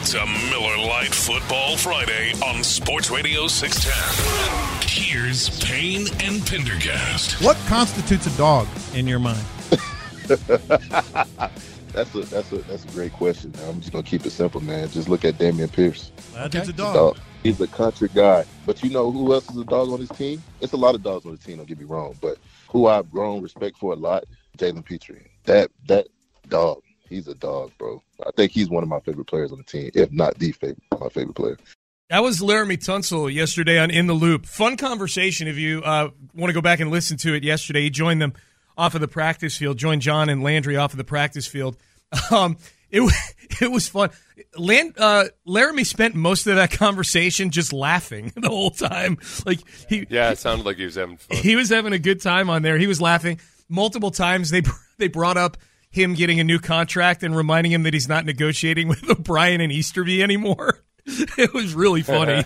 It's a Miller Lite Football Friday on Sports Radio 610. Here's Payne and Pendergast. What constitutes a dog in your mind? That's a that's a that's a great question. I'm just gonna keep it simple, man. Just look at Dameon Pierce. That's a He's a dog. dog. He's a country guy. But you know who else is a dog on his team? It's a lot of dogs on the team. Don't get me wrong, but who I've grown respect for a lot, Jalen Pitre. That that dog. He's a dog, bro. I think he's one of my favorite players on the team, if not the favorite, my favorite player. That was Laremy Tunsil yesterday on In the Loop. Fun conversation. If you uh, want to go back and listen to it yesterday, he joined them off of the practice field, joined John and Landry off of the practice field. Um, it, wa- it was fun. Land, uh, Laremy spent most of that conversation just laughing the whole time. Like he, Yeah, it sounded like he was having fun. he was having a good time on there. He was laughing multiple times. They they brought up him getting a new contract and reminding him that he's not negotiating with O'Brien and Easterby anymore. It was really funny.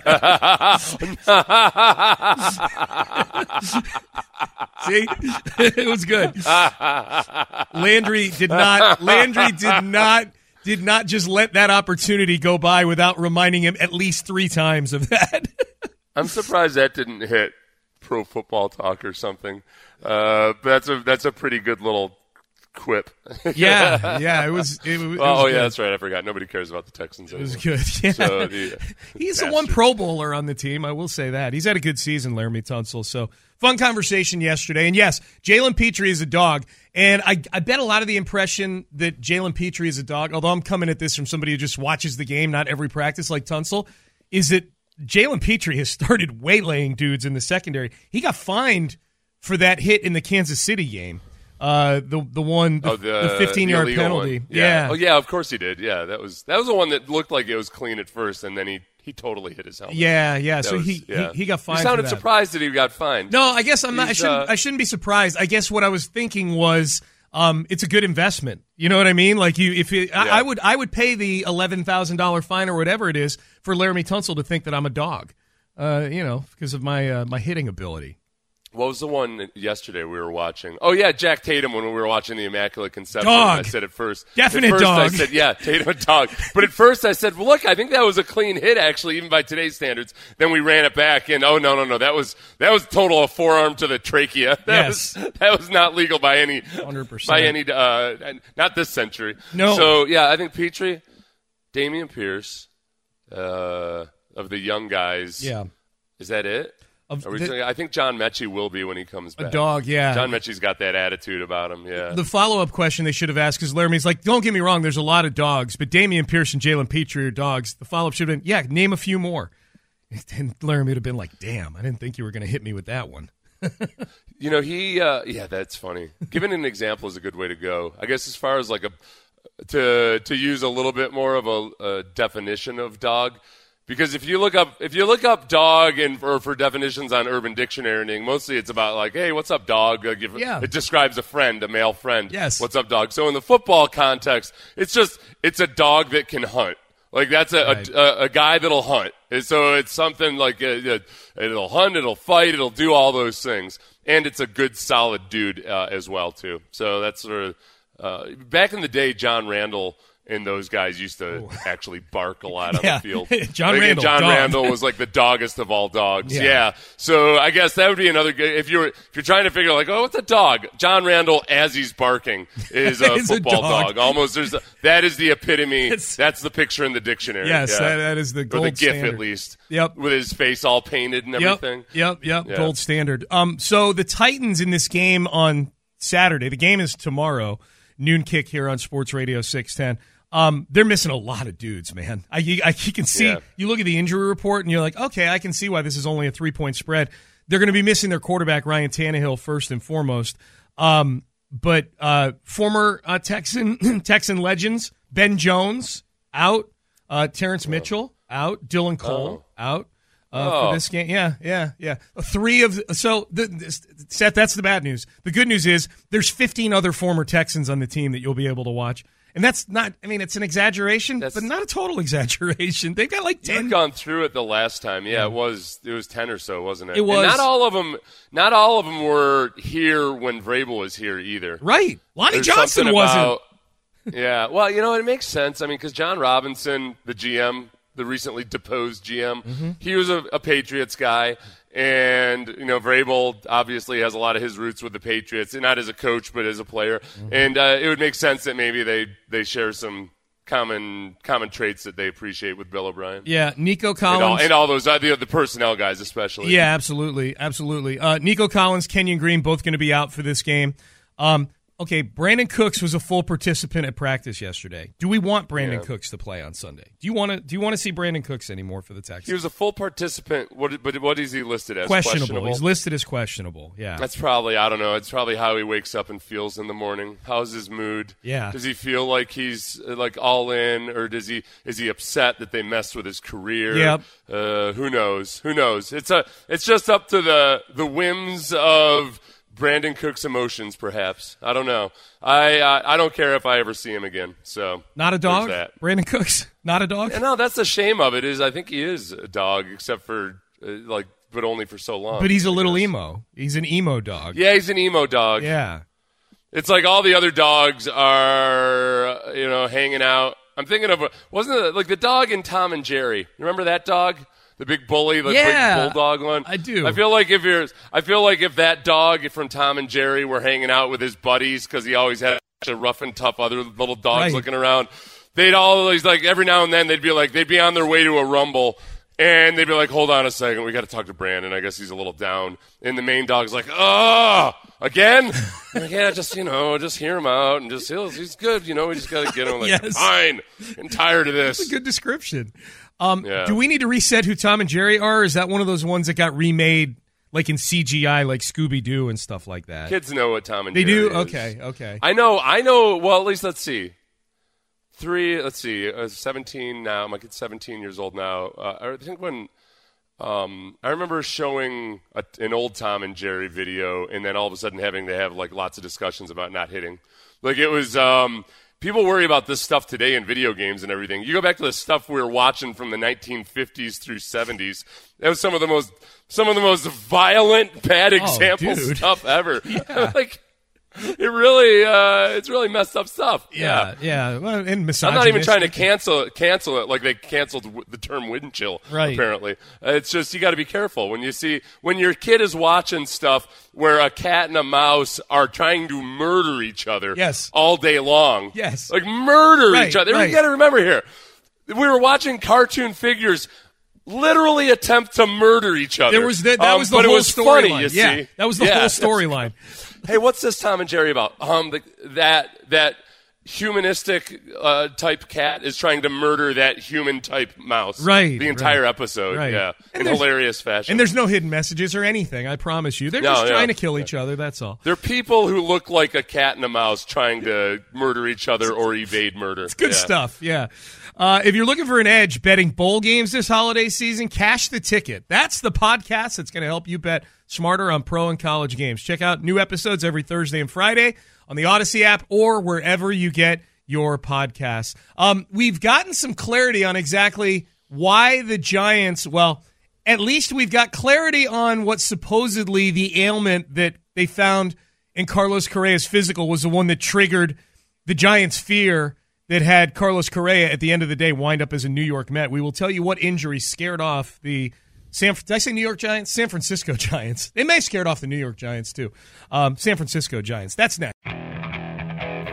See, it was good. Landry did not. Landry did not. Did not just let that opportunity go by without reminding him at least three times of that. I'm surprised that didn't hit Pro Football Talk or something. Uh, but that's a that's a pretty good little quip. yeah, yeah, it was. It, it Oh, was oh good. yeah, that's right. I forgot. Nobody cares about the Texans. It was good. Yeah. So the, uh, He's the one Pro Bowler on the team. I will say that. He's had a good season, Laremy Tunsil. So fun conversation yesterday. And yes, Jalen Pitre is a dog. And I, I bet a lot of the impression that Jalen Pitre is a dog, although I'm coming at this from somebody who just watches the game, not every practice like Tunsil, is that Jalen Pitre has started waylaying dudes in the secondary. He got fined for that hit in the Kansas City game. Uh, the the one the, Oh, the 15 yard penalty. one. Yeah. Oh yeah, of course he did. Yeah, that was that was the one that looked like it was clean at first, and then he he totally hit his helmet. Yeah, yeah. That So was- he, yeah. he he got fined. You sounded surprised that he got fined. No, I guess I'm not. I shouldn't. uh, I shouldn't be surprised. I guess what I was thinking was, um, it's a good investment. You know what I mean? Like you, if you, I, I would, I would pay the eleven thousand dollar fine or whatever it is for Laremy Tunsil to think that I'm a dog. Uh, you know, because of my uh, my hitting ability. What was the one yesterday we were watching? Oh yeah, Jack Tatum when we were watching the Immaculate Conception. Dog. I said at first, Definite at first I said yeah, Tatum a dog. But at first I said, well, look, I think that was a clean hit actually, even by today's standards. Then we ran it back, and oh no, no, no, that was that was total a forearm to the trachea. That Yes. was that was not legal by any 100%. by any uh, not this century. No. So yeah, I think Pitre, Dameon Pierce, uh, of the young guys. Yeah, Is that it? Of we the- I think John Metchie will be when he comes back. a dog. Yeah, John Metchie's got that attitude about him. Yeah. the follow up question they should have asked is Laremy's like, don't get me wrong, there's a lot of dogs, but Dameon Pierce and Jalen Pitre are dogs. The follow up should have been, yeah, name a few more. And Laremy would have been like, damn, I didn't think you were going to hit me with that one. you know, he. Uh, yeah, that's funny. Giving an example is a good way to go. I guess as far as like a to to use a little bit more of a, a definition of dog. Because if you look up if you look up dog and or for definitions on Urban Dictionary, mostly it's about like, hey, what's up, dog? Like if- Yeah. It describes a friend, a male friend. Yes. What's up, dog? So in the football context, it's just it's a dog that can hunt. Like that's a Right. a, a, a guy that'll hunt. And so it's something like uh, uh, it'll hunt, it'll fight, it'll do all those things, and it's a good, solid dude uh, as well too. So that's sort of uh, back in the day, John Randle and those guys used to actually bark a lot Yeah. on the field. John Randle, John. Randle was like the doggest of all dogs. Yeah. Yeah. So I guess that would be another good if you're if you're trying to figure out like, oh, what's a dog? John Randle as he's barking is a Is a football dog. dog. Almost there's a, that is the epitome. It's- that's the picture in the dictionary. Yes, yeah. that- that is the or gold the GIF at least. Yep. With his face all painted and everything. Yep, yep, yep. Gold standard. Um, so the Titans in this game on Saturday. The game is tomorrow, noon kick here on Sports Radio six ten. Um, they're missing a lot of dudes, man. I, you- I you can see. Yeah. You look at the injury report, and you're like, okay, I can see why this is only a three point spread. They're going to be missing their quarterback Ryan Tannehill first and foremost. Um, but uh, former uh, Texan Texan legends Ben Jones out. Uh, Terrance Mitchell out. Dylan Cole out. Uh, Oh. For this game, yeah, yeah, yeah. Three of so the, this, Seth. That's the bad news. The good news is there's 15 other former Texans on the team that you'll be able to watch, and that's not. I mean, it's an exaggeration, That's- but not a total exaggeration. They've got like You 10 had gone through it the last time. Yeah, it was it was ten or so, wasn't it? It And was. not all of them. Not all of them were here when Vrabel was here either. Right, Lonnie There's Johnson wasn't. about- yeah, well, you know, it makes sense. I mean, because Jon Robinson, the GM, the recently deposed GM, Mm-hmm. he was a, a Patriots guy. And, you know, Vrabel obviously has a lot of his roots with the Patriots, not as a coach, but as a player. Mm-hmm. And uh, it would make sense that maybe they, they share some common common traits that they appreciate with Bill O'Brien. yeah, Nico And Collins. all, and all those, uh, the, the personnel guys especially. Yeah, absolutely, absolutely. Uh, Nico Collins, Kenyon Green, both going to be out for this game. Um, okay, Brandin Cooks was a full participant at practice yesterday. Do we want Brandin Yeah. Cooks to play on Sunday? Do you want to? Do you want to see Brandin Cooks anymore for the Texans? He was a full participant. What, but what is he listed as? questionable. He's listed as questionable. Yeah. That's probably I don't know. It's probably how he wakes up and feels in the morning. How's his mood? Yeah. Does he feel like he's like all in, or does he is he upset that they messed with his career? Yep. Uh, who knows? Who knows? It's a it's just up to the the whims of Brandin Cook's emotions, perhaps. I don't know. I I, I don't care if I ever see him again. So not a dog. that. Brandin Cooks, not a dog. No, that's the shame of it. Is I think he is a dog, except for uh, like, but only for so long. But he's a I little guess. emo. He's an emo dog. Yeah, he's an emo dog. Yeah. It's like all the other dogs are, uh, you know, hanging out. I'm thinking of wasn't it like the dog in Tom and Jerry? Remember that dog, the big bully, the Yeah, big bulldog one? I do. I feel like if you're, I feel like if that dog from Tom and Jerry were hanging out with his buddies because he always had a rough and tough other little dogs Right. looking around, they'd always like every now and then they'd be like they'd be on their way to a rumble. And they'd be like, "Hold on a second, we got to talk to Brandin. I guess he's a little down." And the main dog's like, "Oh, again? like, yeah, just you know, just hear him out and just he'll, he's good. You know, we just got to get him. Like, Yes. fine. I'm tired of this. That's a good description. Um, Yeah. Do we need to reset who Tom and Jerry are? Is that one of those ones that got remade, like in CGI, like Scooby Doo and stuff like that? Kids know what Tom and they Jerry do. is. Okay. Okay. I know. I know. Well, at least let's see. Three. Let's see. Uh, Seventeen now. My kid's seventeen years old now. Uh, I think when. Um, I remember showing a, an old Tom and Jerry video, and then all of a sudden having to have like lots of discussions about not hitting. Like it was. Um, people worry about this stuff today in video games and everything. You go back to the stuff we were watching from the 1950s through 70s. That was some of the most some of the most violent, bad example Oh, stuff ever. like it really, uh, it's really messed up stuff. yeah. Yeah. Well, and I'm not even trying to cancel cancel it like they canceled the term wind chill. Right. Apparently, uh, it's just you got to be careful when you see when your kid is watching stuff where a cat and a mouse are trying to murder each other. Yes. All day long. Yes. Like murder Right, each other. right. You got to remember here, we were watching cartoon figures. Literally attempt to murder each other. There was that. That Um, was the whole storyline. Yeah. see, That was the Yeah. whole storyline. hey, what's this Tom and Jerry about? Um, the, that that humanistic uh, type cat is trying to murder that human type mouse. Right, The entire right. episode. Right. Yeah. And in hilarious fashion. And there's no hidden messages or anything. I promise you. They're No, just yeah. trying to kill each other. That's all. They're people who look like a cat and a mouse trying to murder each other or evade murder. It's good Yeah. stuff. Yeah. Uh, if you're looking for an edge betting bowl games this holiday season, cash the ticket. That's the podcast that's going to help you bet smarter on pro and college games. Check out new episodes every Thursday and Friday on the Audacy app or wherever you get your podcasts. Um, we've gotten some clarity on exactly why the Giants, well, at least we've got clarity on what supposedly the ailment that they found in Carlos Correa's physical was the one that triggered the Giants' fear that had Carlos Correa at the end of the day wind up as a New York Met. We will tell you what injury scared off the San. Did I say New York Giants? San Francisco Giants. They may have scared off the New York Giants too. Um, San Francisco Giants. That's next.